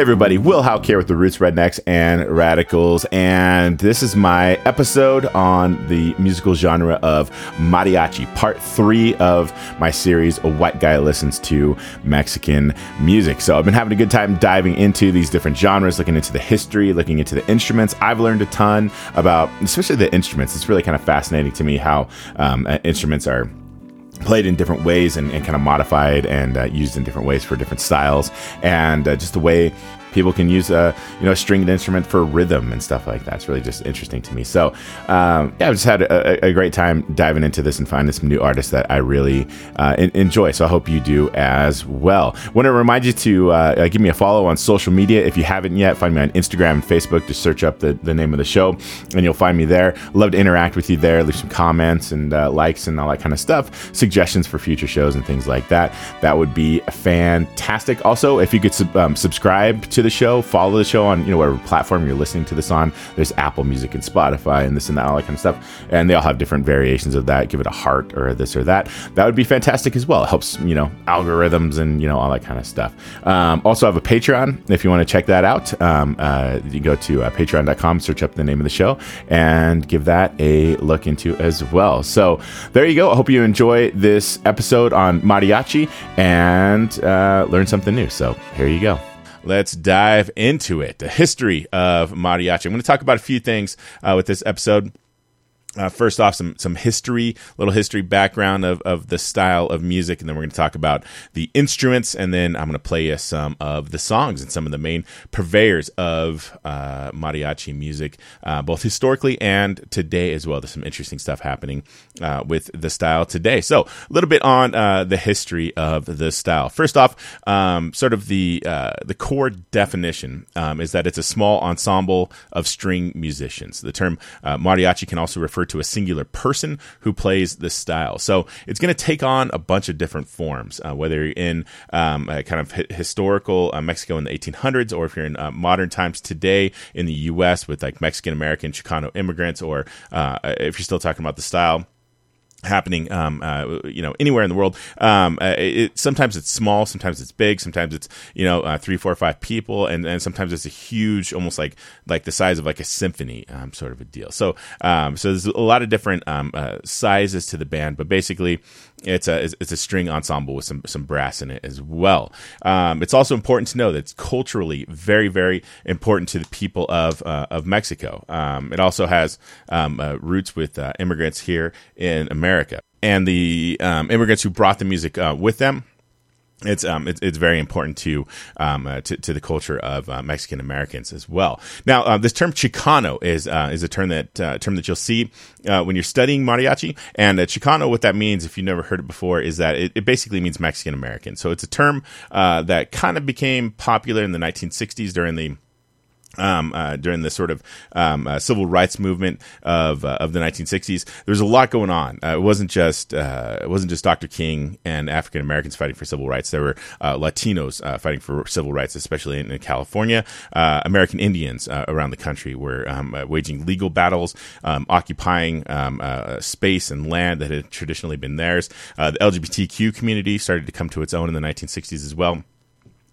Hey everybody, Will Hauk here with the Roots Rednecks and Radicals, and this is my episode on the musical genre of mariachi, part three of my series, A White Guy Listens to Mexican Music. So I've been having a good time diving into these different genres, looking into the history, looking into the instruments. I've learned a ton about, especially the instruments. It's really kind of fascinating to me how um, uh, instruments are played in different ways and, and kind of modified and uh, used in different ways for different styles. And uh, just the way people can use a you know a stringed instrument for rhythm and stuff like that. It's really just interesting to me. So um, yeah, I've just had a, a, great time diving into this and finding some new artists that I really uh, enjoy. So I hope you do as well. Want to remind you to uh, give me a follow on social media if you haven't yet. Find me on Instagram and Facebook. Just search up the, the name of the show and you'll find me there. Love to interact with you there. Leave some comments and uh, likes and all that kind of stuff. Suggestions for future shows and things like that. That would be fantastic. Also, if you could sub- um, subscribe to the show, follow the show on you know whatever platform you're listening to this on. There's Apple Music and Spotify and this and that, all that kind of stuff, and they all have different variations of that. Give it a heart or this or that. That would be fantastic as well. It helps you know algorithms and you know all that kind of stuff. Um, also I have a Patreon if you want to check that out. Um, uh, you go to uh, Patreon.com, search up the name of the show, and give that a look into as well. So there you go. I hope you enjoy this episode on mariachi and uh, learn something new. So here you go let's dive into it. The history of mariachi. I'm going to talk about a few things uh, with this episode. Uh, first off, some some history, little history background of, of the style of music, and then we're going to talk about the instruments, and then I'm going to play you some of the songs and some of the main purveyors of uh, mariachi music, uh, both historically and today as well. There's some interesting stuff happening uh, with the style today. So, a little bit on uh, the history of the style. First off, um, sort of the uh, the core definition um, is that it's a small ensemble of string musicians. The term mariachi can also refer refer to a singular person who plays this style. So it's going to take on a bunch of different forms, uh, whether you're in um, kind of historical uh, Mexico in the 1800s, or if you're in uh, modern times today in the U.S. with like Mexican American Chicano immigrants, or uh, if you're still talking about the style happening um, uh, you know anywhere in the world. Um, uh, it, sometimes it's small sometimes it's big sometimes it's you know uh, three four five people and, and sometimes it's a huge almost like like the size of like a symphony um, sort of a deal. So um, so there's a lot of different um, uh, sizes to the band but basically it's a it's a string ensemble with some some brass in it as well. Um, it's also important to know that it's culturally very very important to the people of uh, of Mexico. Um, it also has um, uh, roots with uh, immigrants here in America, and the um, immigrants who brought the music uh, with them it's um it's, it's very important to um uh, to, to the culture of uh, Mexican Americans as well. Now uh, this term Chicano is uh, is a term that uh, term that you'll see uh, when you're studying mariachi and Chicano. What that means, if you've never heard it before, is that it, it basically means Mexican American. So it's a term that kind of became popular in the 1960s during the um, uh, during the sort of um, uh, civil rights movement of uh, of the 1960s. There was a lot going on. Uh, it wasn't just uh, it wasn't just Dr. King and African Americans fighting for civil rights. There were uh, Latinos fighting for civil rights, especially in, in California. American Indians around the country were um, waging legal battles, um, occupying um, space and land that had traditionally been theirs. the LGBTQ community started to come to its own in the 1960s as well.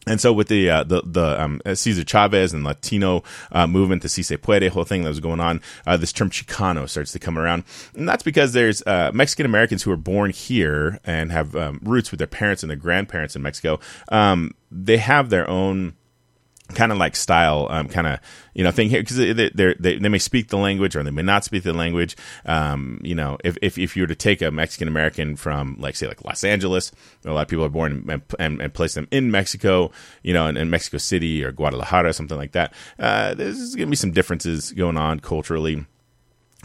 And so with the uh, the the um, Cesar Chavez and Latino uh, movement, the Si Se Puede whole thing that was going on, uh, this term Chicano starts to come around, and that's because there's uh, Mexican Americans who are born here and have um, roots with their parents and their grandparents in Mexico. Um, they have their own kind of like style um, kind of you know thing here because they, they they may speak the language or they may not speak the language. Um, you know if, if, if you were to take a Mexican American from like say like Los Angeles a lot of people are born and, and, and place them in Mexico you know in, in, Mexico City or Guadalajara something like that uh, there's gonna be some differences going on culturally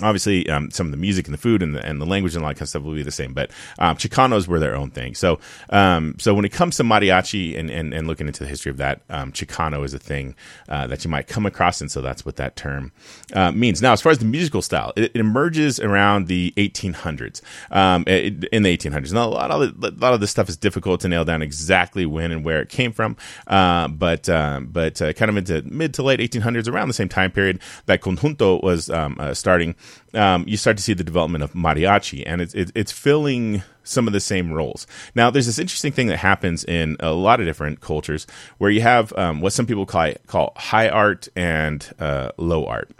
obviously um, some of the music and the food and the, and the language and all that kind of stuff will be the same but um, chicanos were their own thing. So um, so when it comes to mariachi and, and, and looking into the history of that um, chicano is a thing uh, that you might come across and so that's what that term uh, means. Now as far as the musical style it, it emerges around the 1800s um, it, in the 1800s now a lot of a lot of this stuff is difficult to nail down exactly when and where it came from uh, but um, but uh, kind of into mid to late 1800s around the same time period that conjunto was uh, starting um, you start to see the development of mariachi, and it's it, it's filling some of the same roles. Now, there's this interesting thing that happens in a lot of different cultures where you have um, what some people call call high art and uh, low art,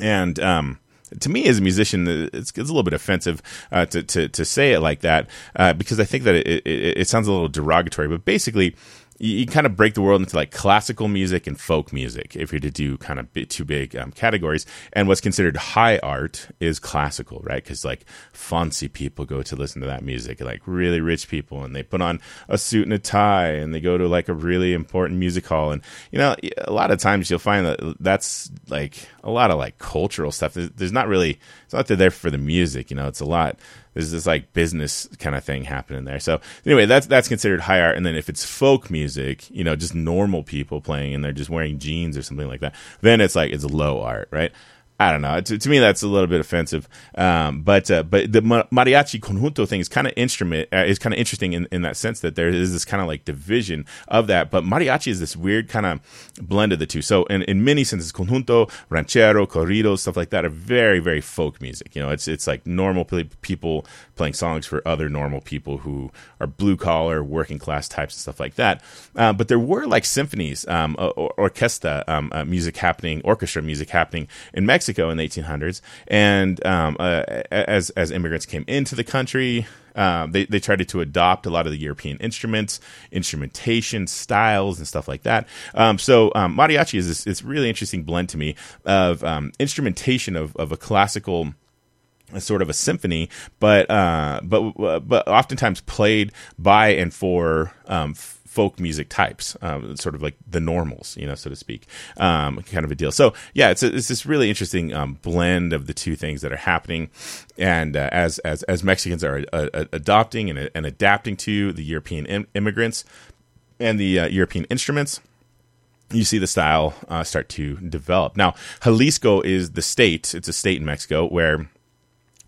and um, to me as a musician, it's, it's a little bit offensive uh, to, to, to say it like that uh, because I think that it, it, it sounds a little derogatory. But basically, you, you, kind of break the world into like classical music and folk music if you're to do kind of two big um, categories. And what's considered high art is classical right? Because like fancy people go to listen to that music like really rich people and they put on a suit and a tie and they go to like a really important music hall. And you know a lot of times you'll find that that's like a lot of like cultural stuff. There's, there's not really it's not that they're there for the music you know it's a lot there's this like business kind of thing happening there. So anyway, that's that's considered high art. And then if it's folk music, you know, just normal people playing and they're just wearing jeans or something like that, then it's like it's low art, right? I don't know. To, to, me, that's a little bit offensive. Um, but uh, but the mariachi conjunto thing is kind of instrument uh, is kind of interesting in, in that sense that there is this kind of like division of that. But mariachi is this weird kind of blend of the two. So in, in many senses, conjunto, ranchero, corridos, stuff like that are very very folk music. You know, it's it's like normal people playing songs for other normal people who are blue collar, working class types and stuff like that. Uh, but there were like symphonies, um, or, orchestra um, uh, music happening, orchestra music happening in Mexico in the 1800s, and um, uh, as as immigrants came into the country, uh, they they tried to adopt a lot of the European instruments, instrumentation styles, and stuff like that. Um, so um, mariachi is this, this really interesting blend to me of um, instrumentation of of a classical sort of a symphony, but uh, but but oftentimes played by and for um, folk music types, um, sort of like the normals, you know, so to speak, um, kind of a deal. So yeah, it's a, it's this really interesting um, blend of the two things that are happening, and uh, as as as Mexicans are uh, uh adopting and, and, adapting to the European Im- immigrants and the uh, European instruments you see the style uh, start to develop. Now, Jalisco is the state, it's a state in Mexico where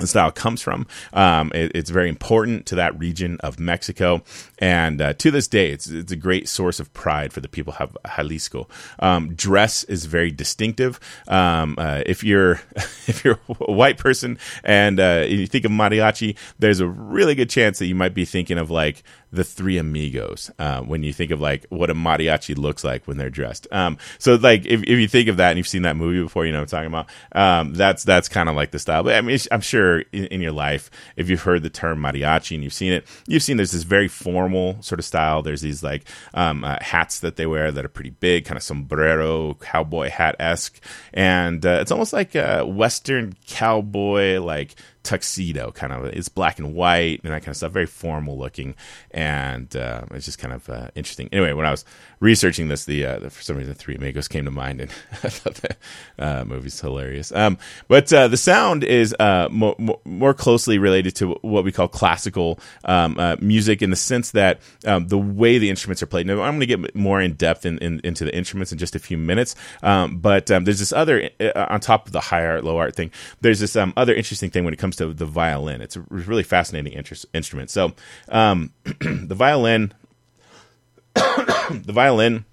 style comes from. Um, it, it's very important to that region of Mexico, and uh, to this day, it's it's a great source of pride for the people of Jalisco. Um, dress is very distinctive. Um, uh, if you're if you're a white person and uh, you think of mariachi, there's a really good chance that you might be thinking of like the Three Amigos uh, when you think of like what a mariachi looks like when they're dressed. Um, so like if, if you think of that and you've seen that movie before, you know what I'm talking about. Um, that's that's kind of like the style. But I mean, I'm sure in, in, your life, if you've heard the term mariachi and you've seen it, you've seen there's this very formal sort of style. There's these like um, uh, hats that they wear that are pretty big, kind of sombrero cowboy hat esque, and uh, it's almost like a Western cowboy like tuxedo kind of it's black and white and that kind of stuff very formal looking. And uh, it's just kind of uh, interesting. Anyway when i was researching this the, uh, the, for some reason three amigos came to mind and i thought the uh, movie's hilarious. Um, but uh, the sound is uh, more, more, closely related to what we call classical um, music in the sense that um, the way the instruments are played. Now i'm going to get more in depth in, in, into the instruments in just a few minutes. Um, but um, there's this other on top of the high art low art thing there's this um, other interesting thing when it comes to the violin. It's a really fascinating inter- instrument. So um, the violin, the violin.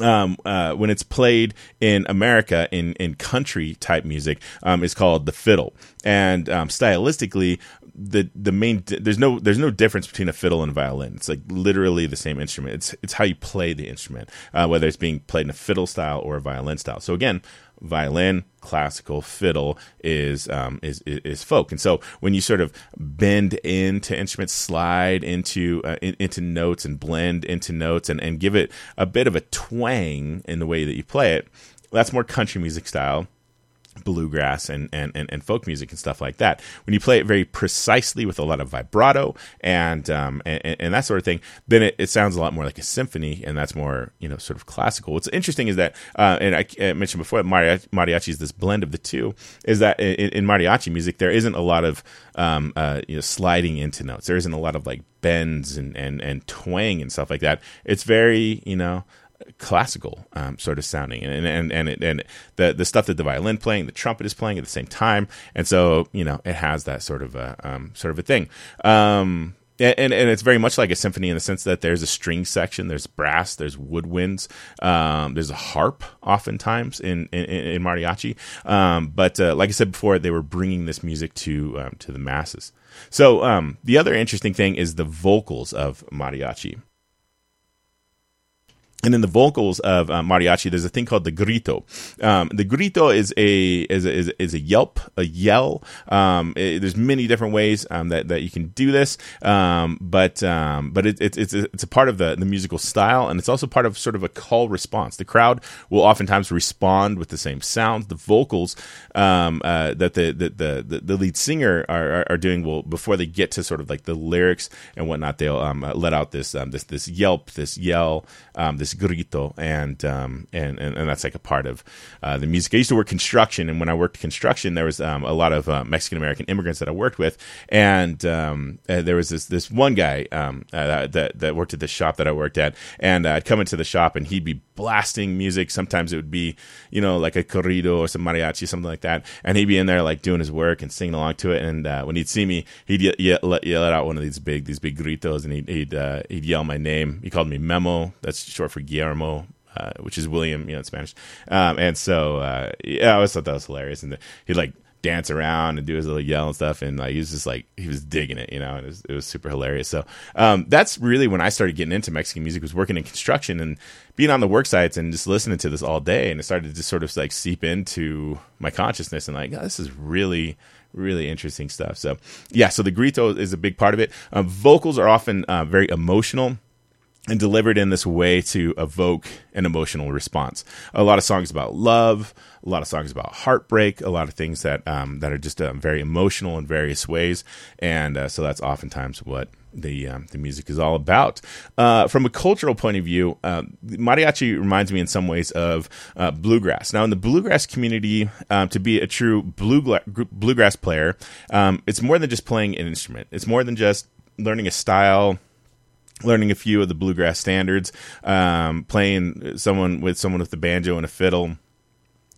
Um, uh, when it's played in America in, in country type music, um, is called the fiddle. And um, stylistically, the the main there's no there's no difference between a fiddle and violin. It's like literally the same instrument. It's it's how you play the instrument, uh, whether it's being played in a fiddle style or a violin style. So again, violin, classical, fiddle is, um, is is folk. And so when you sort of bend into instruments, slide into uh, in, into notes and blend into notes and, and give it a bit of a twang in the way that you play it, that's more country music style bluegrass and, and, and, and, folk music and stuff like that. When you play it very precisely with a lot of vibrato and um, and, and, that sort of thing, then it, it, sounds a lot more like a symphony, and that's more you know sort of classical. What's interesting is that, uh, and I, I, mentioned before, mariachi, mariachi is this blend of the two. Is that in, in mariachi music there isn't a lot of um, uh, you know sliding into notes. There isn't a lot of like bends and and and twang and stuff like that. It's very you know classical um, sort of sounding, and and and it, and the the stuff that the violin playing, the trumpet is playing at the same time, and so you know it has that sort of a um, sort of a thing. Um, and, and it's very much like a symphony in the sense that there's a string section, there's brass, there's woodwinds, um, there's a harp oftentimes in in, in mariachi. Um, but uh, like I said before, they were bringing this music to um, to the masses. So um, the other interesting thing is the vocals of mariachi. And then the vocals of uh, mariachi, there's a thing called the grito. Um, the grito is a is is is a yelp, a yell. Um, it, there's many different ways um, that, that you can do this, um, but um, but it, it, it's a, it's a part of the, the musical style, and it's also part of sort of a call response. The crowd will oftentimes respond with the same sounds. The vocals um, uh, that the, the the, the lead singer are, are, are, doing will before they get to sort of like the lyrics and whatnot, they'll let out this this this yelp, this yell, this grito, and um, and, and, and that's like a part of uh, the music. I used to work construction, and when I worked construction, there was um, a lot of uh, Mexican American immigrants that I worked with, and um, uh, there was this this one guy um, uh, that that worked at the shop that I worked at, and I'd come into the shop, and he'd be blasting music. Sometimes it would be you know like a corrido or some mariachi, something like that, and he'd be in there like doing his work and singing along to it. And uh, when he'd see me, he'd yell, yell, yell out one of these big these big gritos, and he'd he'd, uh, he'd yell my name. He called me Memo. That's short for Guillermo, uh, which is William, you know, in Spanish. Um, and so, uh, yeah, I always thought that was hilarious. And the, he'd like dance around and do his little yell and stuff. And like, he was just like, he was digging it, you know, and it was, it was super hilarious. So, um, that's really when I started getting into Mexican music was working in construction and being on the work sites and just listening to this all day. And it started to just sort of like seep into my consciousness and like, oh, this is really, really interesting stuff. So yeah, so the grito is a big part of it. Um, vocals are often uh, very emotional and delivered in this way to evoke an emotional response. A lot of songs about love, a lot of songs about heartbreak, a lot of things that um, that are just uh, very emotional in various ways, and uh, so that's oftentimes what the um, the music is all about. Uh, from a cultural point of view, uh, mariachi reminds me in some ways of uh, bluegrass. Now, in the bluegrass community, um, to be a true bluegrass, bluegrass player, um, it's more than just playing an instrument. It's more than just learning a style learning a few of the bluegrass standards, um, playing someone with someone with the banjo and a fiddle.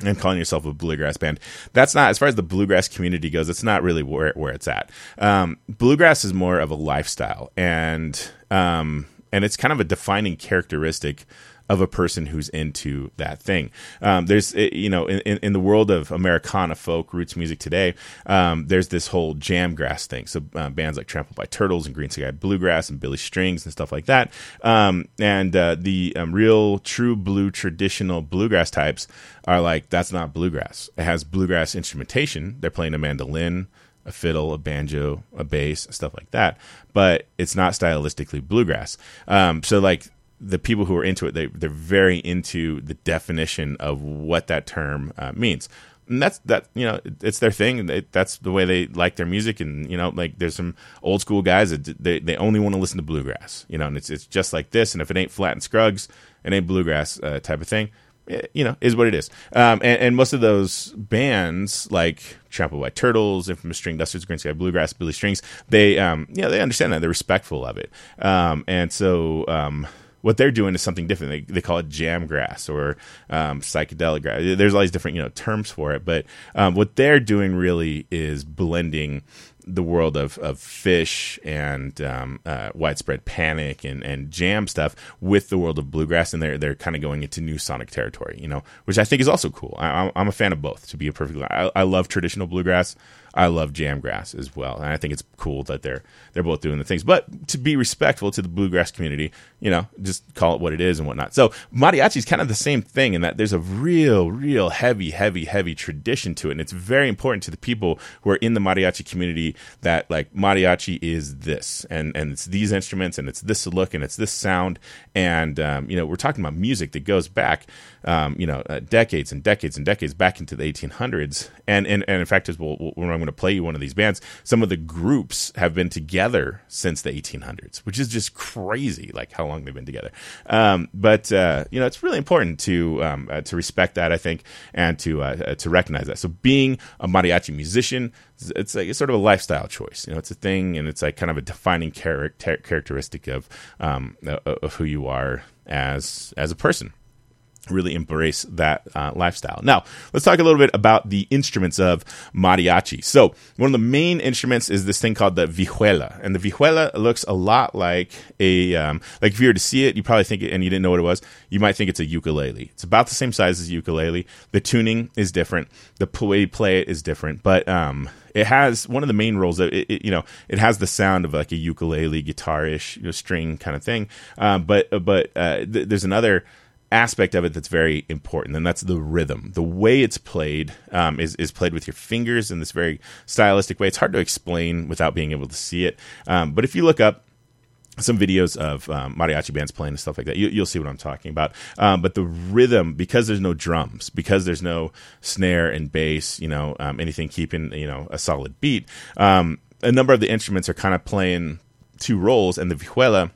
And calling yourself a bluegrass band. That's not, as far as the bluegrass community goes, it's not really where, where it's at. Um, bluegrass is more of a lifestyle, and um, and it's kind of a defining characteristic of a person who's into that thing. Um, there's, eh, you know, in, in, the world of Americana folk roots music today, um, there's this whole jam grass thing. So uh, bands like Trampled by Turtles and Greensky Bluegrass and Billy Strings and stuff like that. Um, and uh, the um, real, true blue traditional bluegrass types are like, that's not bluegrass. It has bluegrass instrumentation. They're playing a mandolin a fiddle, a banjo, a bass, stuff like that. But it's not stylistically bluegrass. Um, so like the people who are into it, they they're very into the definition of what that term uh, means. And that's that you know it's their thing. They, that's the way they like their music, and you know like there's some old school guys that they they only want to listen to bluegrass. You know, and it's it's just like this. And if it ain't Flatt and Scruggs, it ain't bluegrass uh, type of thing. It, eh, you know, is what it is. Um, and, and, most of those bands, like Trampled by Turtles, Infamous String Dusters, Greensky Bluegrass, Billy Strings, they, um, yeah they understand that. They're respectful of it. Um, and so, um, what they're doing is something different. They, they call it jam grass or um, psychedelic grass. There's all these different you know terms for it, but um, what they're doing really is blending the world of, of Phish and um, uh, widespread panic and, and jam stuff with the world of bluegrass, and they're they're kind of going into new sonic territory, you know, which I think is also cool. I, am a fan of both. To be a perfect, I, I love traditional bluegrass. I love jamgrass as well, and I think it's cool that they're they're both doing the things. But to be respectful to the bluegrass community, you know, just call it what it is and whatnot. So mariachi is kind of the same thing in that there's a real, real heavy, heavy, heavy tradition to it, and it's very important to the people who are in the mariachi community that like mariachi is this, and and it's these instruments, and it's this look, and it's this sound, and um, you know, we're talking about music that goes back, um, you know, uh, decades and decades and decades back into the 1800s, and and, and in fact, as we'll, when I'm going to play you one of these bands, some of the groups have been together since the 1800s, which is just crazy, like how long they've been together. Um, but uh, you know, it's really important to um, uh, to respect that, I think, and to uh, uh to recognize that. So being a mariachi musician, it's like it's sort of a lifestyle choice. You know, it's a thing, and it's like kind of a defining char- characteristic of um, of who you are as as a person. Really embrace that uh, lifestyle. Now, let's talk a little bit about the instruments of mariachi. So, one of the main instruments is this thing called the vihuela, and the vihuela looks a lot like a um, like if you were to see it, you probably think it, and you didn't know what it was, you might think it's a ukulele. It's about the same size as a ukulele. The tuning is different. The way you play it is different, but um, it has one of the main roles that it, it, you know it has the sound of like a ukulele guitarish you know, string kind of thing um, but but uh, th- there's another aspect of it that's very important, and that's the rhythm. The way it's played um, is is played with your fingers in this very stylistic way. It's hard to explain without being able to see it. Um, but if you look up some videos of um, mariachi bands playing and stuff like that. You, will see what I'm talking about. Um, but the rhythm, because there's no drums, because there's no snare and bass, you know, um, anything keeping you know a solid beat. Um, a number of the instruments are kind of playing two roles, and the vihuela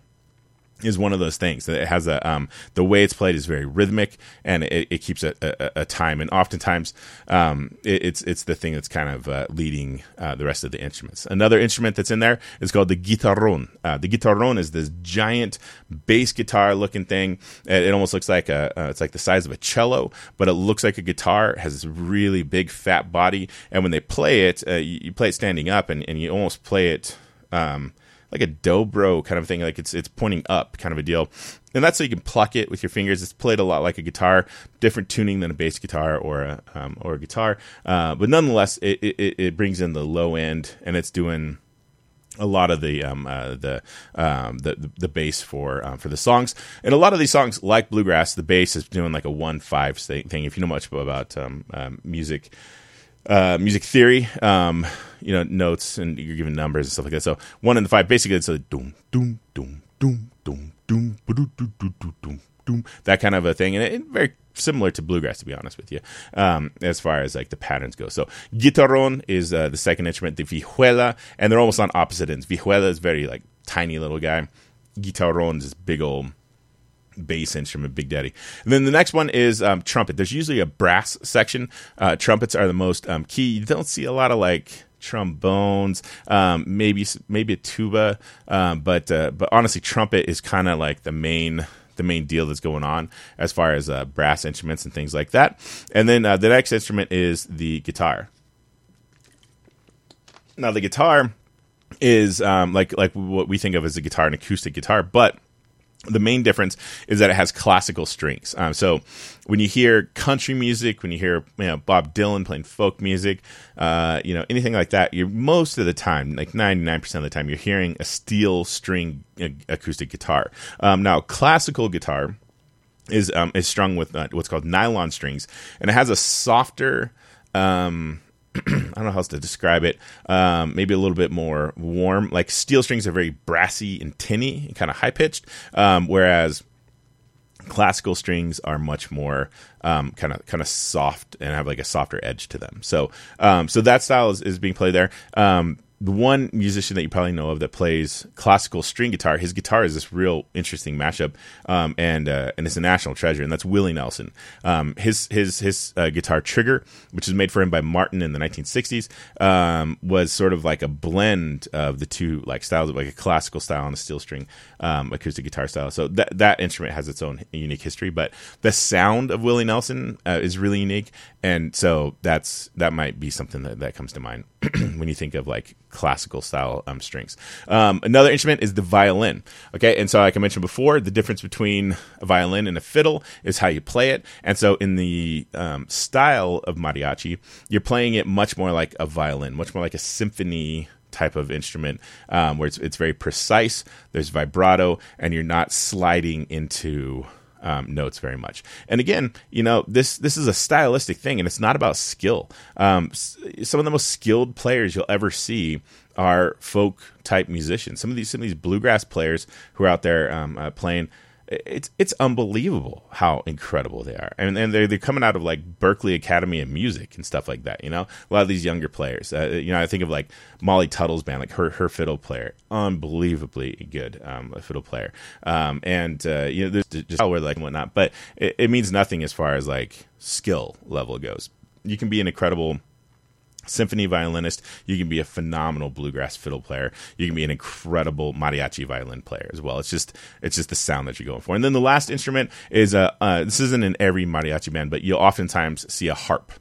is one of those things that it has a um, the way it's played is very rhythmic and it, it keeps a, a, a, time. And oftentimes um, it, it's it's the thing that's kind of uh, leading uh, the rest of the instruments. Another instrument that's in there is called the guitarron uh, the guitarron is this giant bass guitar looking thing. It, it almost looks like a uh, it's like the size of a cello but it looks like a guitar it has this really big fat body. And when they play it uh, you, you, play it standing up and, and you almost play it um, like a dobro kind of thing. Like it's it's pointing up kind of a deal. And that's so you can pluck it with your fingers. It's played a lot like a guitar, different tuning than a bass guitar or a um, or a guitar. Uh, but nonetheless, it, it, it brings in the low end, and it's doing a lot of the um, uh, the, um, the the bass for um, for the songs, and a lot of these songs, like bluegrass, the bass is doing like a one five thing. If you know much about um, um, music, uh, music theory, um, you know, notes and you're given numbers and stuff like that. So one in the five, basically, it's a doom, doom, doom, doom, doom, doom, doom, doom, doom, doom, that kind of a thing, and it, very similar to bluegrass, to be honest with you, um, as far as like the patterns go. So guitarron is uh, the second instrument, the vihuela, and they're almost on opposite ends. Vihuela is very like tiny little guy. Guitarron is this big old bass instrument, Big Daddy. And then the next one is um, trumpet. There's usually a brass section. Uh, trumpets are the most um, key. You don't see a lot of like trombones, um, maybe maybe a tuba, um, but uh, but honestly, trumpet is kind of like the main the main deal that's going on as far as uh, brass instruments and things like that. And then uh, the next instrument is the guitar. Now the guitar is um, like like what we think of as a guitar, an acoustic guitar, but the main difference is that it has classical strings. Um, so when you hear country music, when you hear you know, Bob Dylan playing folk music, uh, you know anything like that, you're most of the time, like 99% of the time, you're hearing a steel string acoustic guitar. Um, now, classical guitar is um, is strung with uh, what's called nylon strings, and it has a softer um, I don't know how else to describe it. Um, maybe a little bit more warm. Like steel strings are very brassy and tinny and kind of high pitched, um, whereas classical strings are much more kind of kind of soft and have like a softer edge to them. So um, so that style is, is being played there. The one musician that you probably know of that plays classical string guitar, his guitar is this real interesting mashup, um, and uh, and it's a national treasure, and that's Willie Nelson. Um, his his his uh, guitar Trigger, which was made for him by Martin in the 1960s, um, was sort of like a blend of the two like styles, of like a classical style and a steel string um, acoustic guitar style. So that that instrument has its own unique history, but the sound of Willie Nelson uh, is really unique, and so that's that might be something that, that comes to mind when you think of like classical style um, strings. Um, another instrument is the violin. Okay, and so like I mentioned before, the difference between a violin and a fiddle is how you play it. And so in the um, style of mariachi, you're playing it much more like a violin, much more like a symphony type of instrument um, where it's, it's very precise there's vibrato and you're not sliding into um, notes very much. And again, you know, this this is a stylistic thing, and it's not about skill. Um, some of the most skilled players you'll ever see are folk type musicians. Some of these some of these bluegrass players who are out there um, uh, playing it's it's unbelievable how incredible they are, and and they're they're coming out of like Berklee Academy of Music and stuff like that. You know, a lot of these younger players. Uh, you know, I think of like Molly Tuttle's band, like her her fiddle player, unbelievably good um, a fiddle player, um, and uh, you know, there's just how we're like and whatnot, but it, it means nothing as far as like skill level goes. You can be an incredible symphony violinist. You can be a phenomenal bluegrass fiddle player. You can be an incredible mariachi violin player as well. It's just it's just the sound that you're going for. And then the last instrument is a uh, this isn't in every mariachi band, but you'll oftentimes see a harp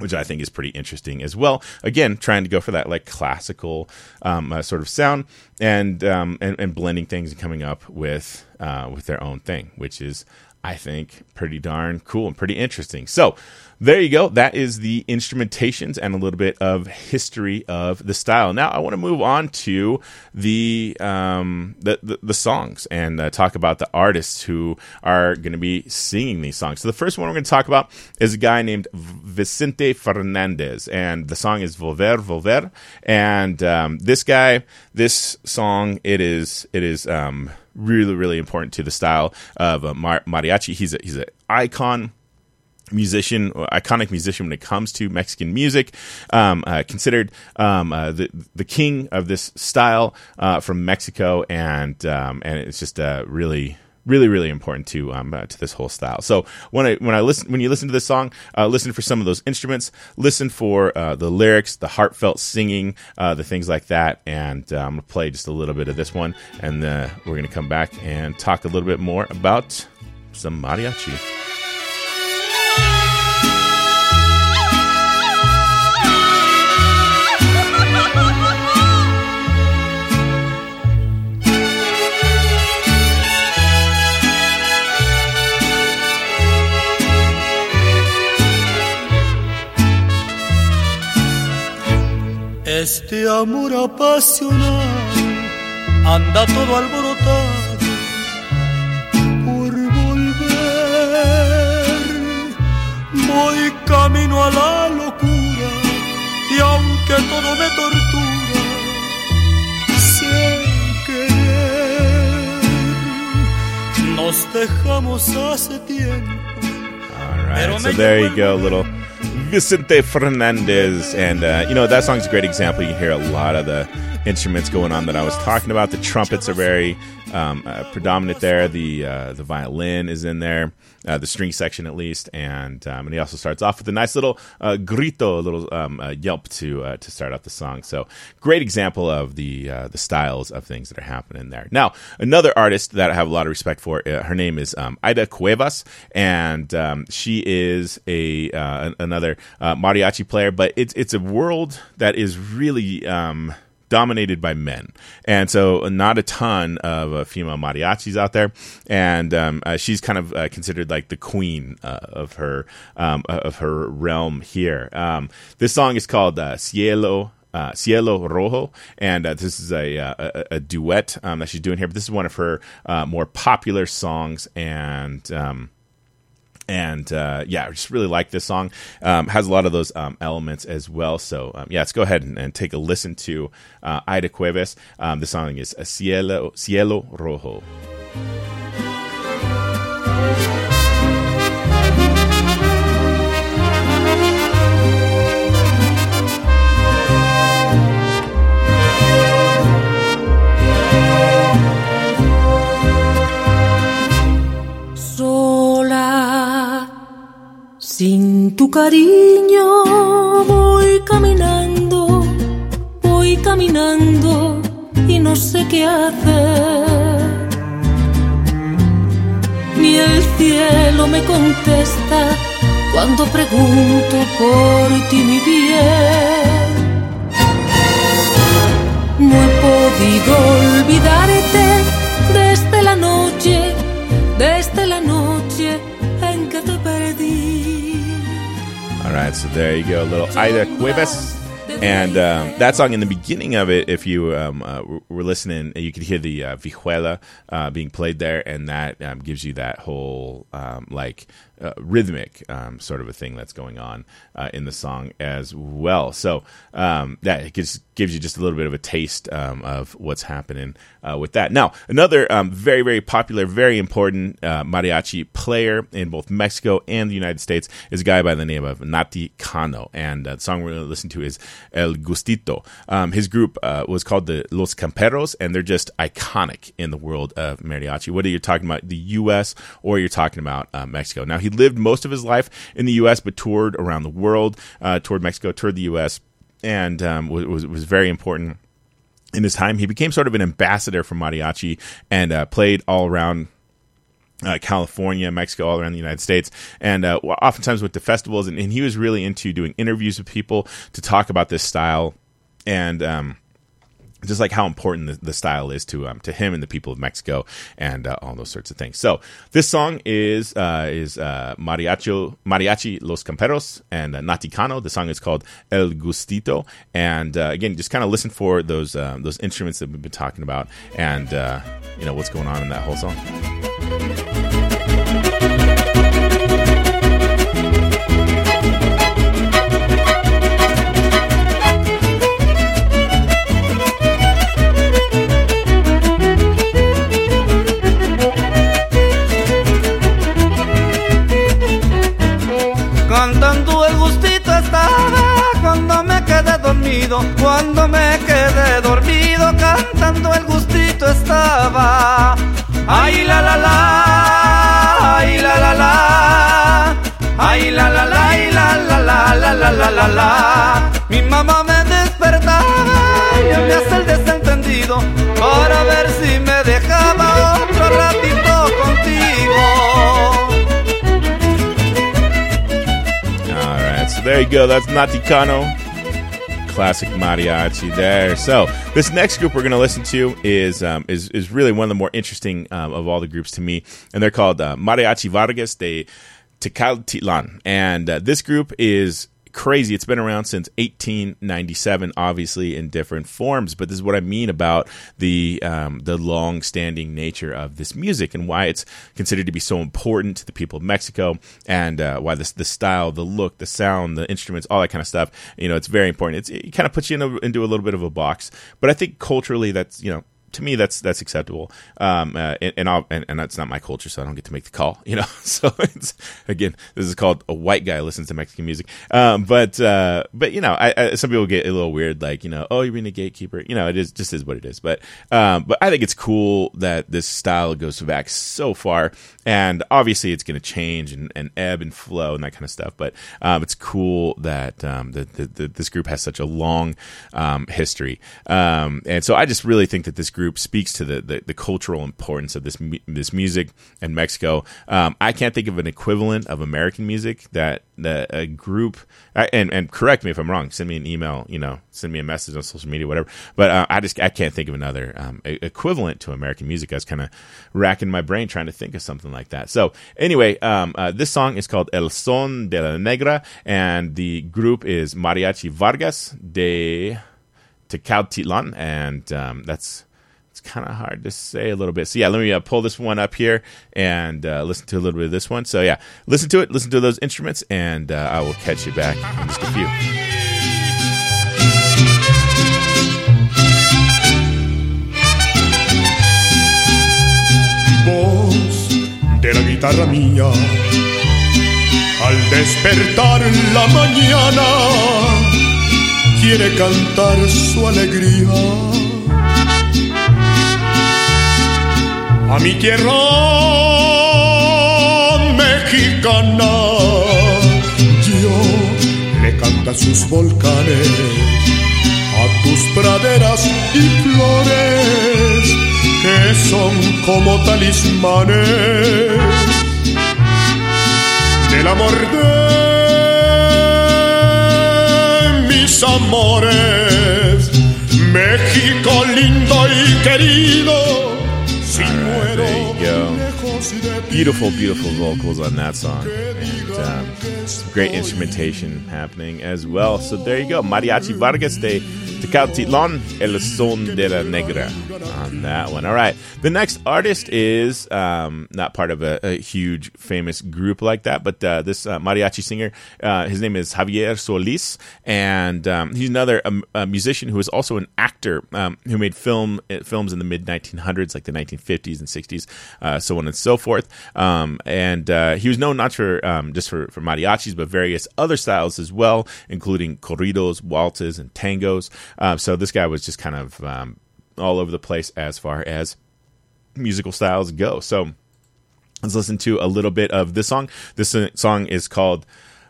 which I think is pretty interesting as well. Again, trying to go for that like classical um, uh, sort of sound and, um, and, and blending things and coming up with uh, with their own thing, which is I think pretty darn cool and pretty interesting. So there you go. That is the instrumentations and a little bit of history of the style. Now I want to move on to the um, the, the, the, songs and uh, talk about the artists who are going to be singing these songs. So the first one we're going to talk about is a guy named Vicente Fernandez, and the song is Volver Volver. And um, this guy, this song, it is it is. Um, really, really important to the style of uh, mar- mariachi. He's a, he's an icon musician, iconic musician when it comes to Mexican music, um, uh, considered um, uh, the the king of this style uh, from Mexico, and um, and it's just a really really really important to um uh, to this whole style. So when I when I listen when you listen to this song, uh, listen for some of those instruments, listen for uh, the lyrics, the heartfelt singing, uh, the things like that, and uh, I'm gonna play just a little bit of this one, and uh, we're gonna come back and talk a little bit more about some mariachi. Este amor apasionado anda todo alborotado por volver. Voy camino a la locura y aunque todo me tortura, sé querer. Nos dejamos hace tiempo. All right, so there you go, little Vicente Fernandez. And, uh, you know, that song's a great example. You hear a lot of the instruments going on that I was talking about. The trumpets are very um, uh, predominant there. The uh, the violin is in there, uh, the string section at least, and um, and he also starts off with a nice little uh, grito, a little um, uh, yelp to uh, to start off the song. So great example of the the styles of things that are happening there. Now another artist that I have a lot of respect for. her name is um, Aida Cuevas, and um, she is a another mariachi player, but it's it's a world that is really um, dominated by men, and so not a ton of uh, female mariachis out there. And um, uh, she's kind of uh, considered like the queen uh, of her um, of her realm here. Um, this song is called uh, Cielo. Uh, Cielo Rojo, and uh, this is a, a, a duet um, that she's doing here. But this is one of her uh, more popular songs, and um, and uh, yeah, I just really like this song. Um, has a lot of those um, elements as well. So um, yeah, let's go ahead and, and, take a listen to uh, Aida Cuevas. Um, the song is Cielo Cielo Rojo. Cariño voy caminando, voy caminando y no sé qué hacer. Ni el cielo me contesta cuando pregunto por ti mi bien. No he podido olvidarte Right, so there you go, little Aida Cuevas. And um, that song in the beginning of it, if you um, uh, were listening, you could hear the uh, vihuela uh, being played there, and that um, gives you that whole um, like uh, rhythmic um, sort of a thing that's going on uh, in the song as well. So um, that gives gives you just a little bit of a taste um, of what's happening uh, with that. Now, another um, very very popular, very important uh, mariachi player in both Mexico and the United States is a guy by the name of Nati Cano, and uh, the song we're going to listen to is El Gustito. Um, his group uh, was called the Los Camperos, and they're just iconic in the world of mariachi. Whether you're talking about the U.S. or you're talking about Mexico, now he lived most of his life in the U.S., but toured around the world, uh, toured Mexico, toured the U.S., and um, was was very important in his time. He became sort of an ambassador for mariachi and uh, played all around uh, California, Mexico, all around the United States, and uh, oftentimes went to festivals. And, and, he was really into doing interviews with people to talk about this style and. Um, just like how important the, the, style is to um, to him and the people of Mexico and uh, all those sorts of things. So this song is uh, is uh, mariachi mariachi Los Camperos and uh, Nati Cano. The song is called El Gustito, and uh, again, just kind of listen for those uh, those instruments that we've been talking about, and uh, you know what's going on in that whole song. Go. That's Nati Cano classic mariachi there. So this next group we're going to listen to is um, is is really one of the more interesting um, of all the groups to me, and they're called uh, Mariachi Vargas de Tecaltitlan, and uh, this group is crazy. It's been around since 1897, obviously in different forms. But this is what I mean about the um, the long standing nature of this music and why it's considered to be so important to the people of Mexico, and uh, why this the style, the look, the sound, the instruments, all that kind of stuff. You know, it's very important. It's, it kind of puts you in a, into a little bit of a box. But I think culturally, that's you know to me that's that's acceptable. Um, uh, and and, and, and that's not my culture so i don't get to make the call you know? So it's again this is called a white guy listens to mexican music. Um, but uh, but you know I, I, some people get a little weird like you know oh you're being a gatekeeper. You know it is just is what it is. But um, but i think it's cool that this style goes back so far. And obviously it's going to change and, and, ebb and flow and that kind of stuff. But um, it's cool that um, the, the, this group has such a long um, history. And so i just really think that this group group speaks to the, the, the cultural importance of this this music in Mexico. Um, I can't think of an equivalent of American music that, that a group and and correct me if I'm wrong. Send me an email. You know, send me a message on social media, whatever. But uh, I just I can't think of another um, equivalent to American music. I was kind of racking my brain trying to think of something like that. So anyway, um, uh, this song is called El Son de la Negra, and the group is Mariachi Vargas de Tecaltitlan, and um, that's it's kind of hard to say a little bit. So yeah, let me uh, pull this one up here and uh, listen to a little bit of this one. So yeah, listen to it, listen to those instruments, and uh, I will catch you back in just a few. De la guitarra mía al despertar la mañana quiere cantar su alegría a mi tierra mexicana. Yo le canta sus volcanes, a tus praderas y flores que son como talismanes del amor de mis amores. México lindo y querido Beautiful, beautiful vocals on that song. And um, great instrumentation happening as well. So there you go. Mariachi Vargas de Tecaltitlan, El Son de la Negra on that one. All right. The next artist is um, not part of a, a, huge famous group like that, but uh, this uh, mariachi singer, uh, his name is Javier Solis, and um, he's another um, musician who is also an actor um, who made film uh, films in the mid 1900s, like the 1950s and 60s, uh, so on and so forth. Um, and uh, he was known not for um, just for, for mariachis, but various other styles as well, including corridos, waltzes, and tangos. So this guy was just kind of all over the place as far as musical styles go. So Let's listen to a little bit of this song. This uh, song is called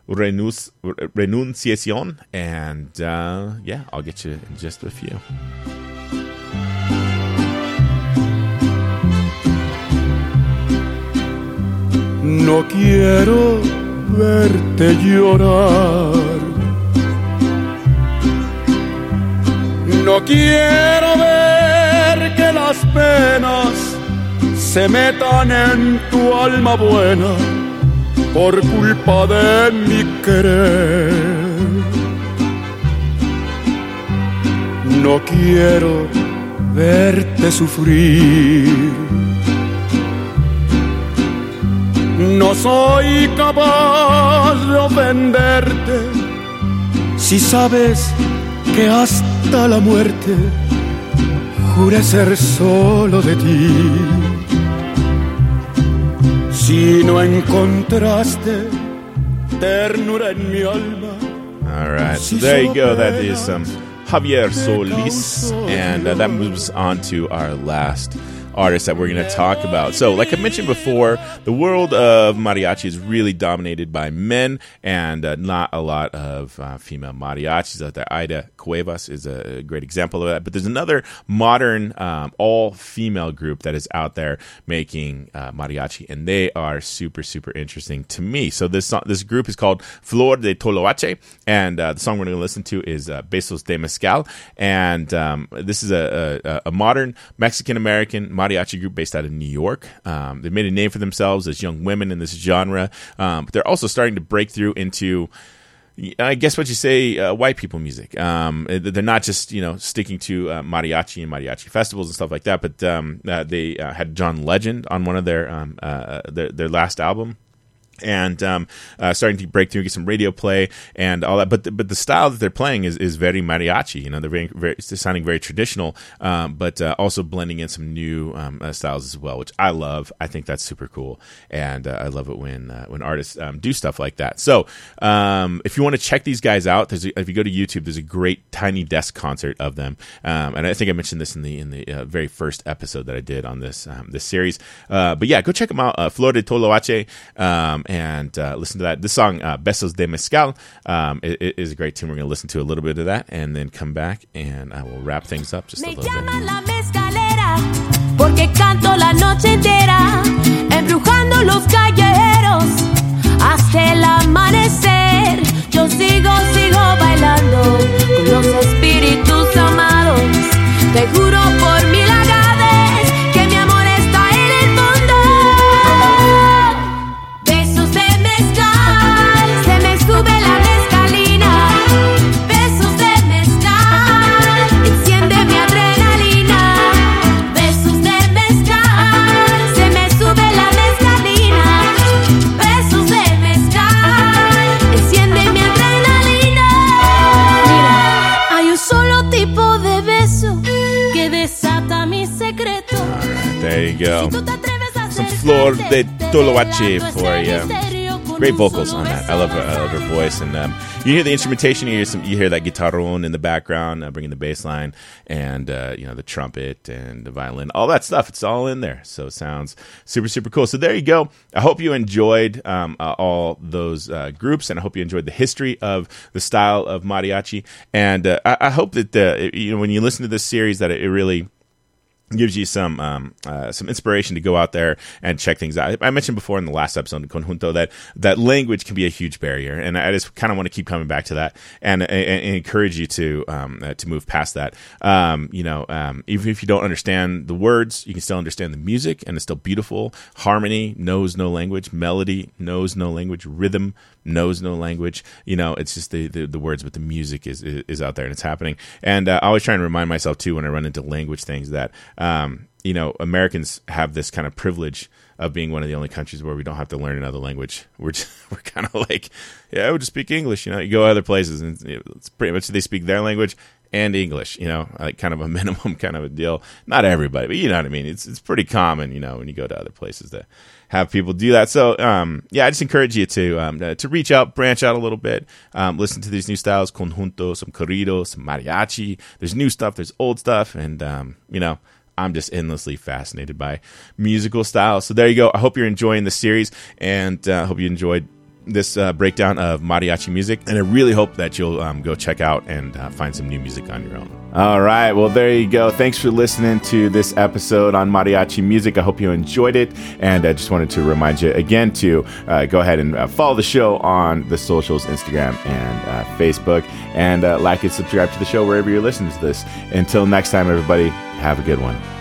Renunci- Renunciacion. And uh, yeah, I'll get you in just a few. No quiero verte llorar. No quiero ver que las penas se metan en tu alma buena por culpa de mi querer. No quiero verte sufrir. No soy capaz de ofenderte si sabes que hasta la muerte juré ser solo de ti. Si no encontraste ternura en mi alma. All right, so there you go. That is um, Javier Solis, and uh, that moves on to our last artists that we're going to talk about. So, like I mentioned before, the world of mariachi is really dominated by men and uh, not a lot of uh, female mariachis out there. Aida Cuevas is a great example of that. But there's another modern, um, all female group that is out there making uh, mariachi, and they are super, super interesting to me. So, this, this group is called Flor de Toloache, and uh, the song we're going to listen to is uh, Besos de Mezcal. And um, this is a, a, a modern Mexican American mariachi group based out of New York. Um, they made a name for themselves as young women in this genre, um, but they're also starting to break through into. I guess what you say, uh, white people music. Um, they're not just you know sticking to uh, mariachi and mariachi festivals and stuff like that, but um, uh, they uh, had John Legend on one of their um, uh, their, their last album and um, uh, starting to break through, and get some radio play and all that. But the, but the style that they're playing is, is very mariachi. You know, they're very, very sounding very traditional, um, but uh, also blending in some new um, uh, styles as well, which I love. I think that's super cool, and uh, I love it when uh, when artists um, do stuff like that. So um, if you want to check these guys out, there's a, if you go to YouTube, there's a great tiny desk concert of them, um, and I think I mentioned this in the in the uh, very first episode that I did on this this series. but yeah, go check them out. Flor de Toloache. And uh, listen to that. This song, uh, Besos de Mezcal, um, it, is a great tune. We're going to listen to a little bit of that and then come back and I will wrap things up just a little bit. La mezcalera, porque canto la noche entera, embrujando los callejeros hasta el amanecer. Yo sigo, sigo bailando con los espíritus amados. Te juro por mi go. Some Flor de Toloache for you. Great vocals on that. I love her, I love her voice, and um, you hear the instrumentation. You hear some, you hear that guitarron in the background, uh, bringing the bass line, and uh, you know the trumpet and the violin, all that stuff. It's all in there, so it sounds super super cool. So there you go. I hope you enjoyed um, uh, all those uh, groups, and I hope you enjoyed the history of the style of mariachi. And uh, I, I, hope that the, you know when you listen to this series, that it, it really gives you some um, uh, some inspiration to go out there and check things out. I mentioned before in the last episode Conjunto that that language can be a huge barrier, and I just kind of want to keep coming back to that and, and, and encourage you to um, uh, to move past that. Um, you know, um, even if you don't understand the words, you can still understand the music, and it's still beautiful. Harmony knows no language, melody knows no language, rhythm knows no language. You know, it's just the, the, the words, but the music is, is, out there and it's happening. And uh, I always try and remind myself too when I run into language things that um, you know Americans have this kind of privilege of being one of the only countries where we don't have to learn another language. We're just, we're kind of like, yeah, we just speak English. You know, you go other places and it's pretty much they speak their language and English. You know, like kind of a minimum kind of a deal. Not everybody, but you know what I mean. It's it's pretty common. You know, when you go to other places to have people do that. So um, yeah, I just encourage you to um, to reach out, branch out a little bit, um, listen to these new styles, conjunto, some corrido, some mariachi. There's new stuff, there's old stuff, and um, you know I'm just endlessly fascinated by musical styles. So there you go. I hope you're enjoying the series, and I uh, hope you enjoyed this uh, breakdown of mariachi music, and I really hope that you'll um, go check out and uh, find some new music on your own. All right, well, there you go. Thanks for listening to this episode on mariachi music. I hope you enjoyed it, and I just wanted to remind you again to uh, go ahead and uh, follow the show on the socials, Instagram and uh, Facebook, and uh, like and subscribe to the show wherever you're listening to this. Until next time, everybody, have a good one.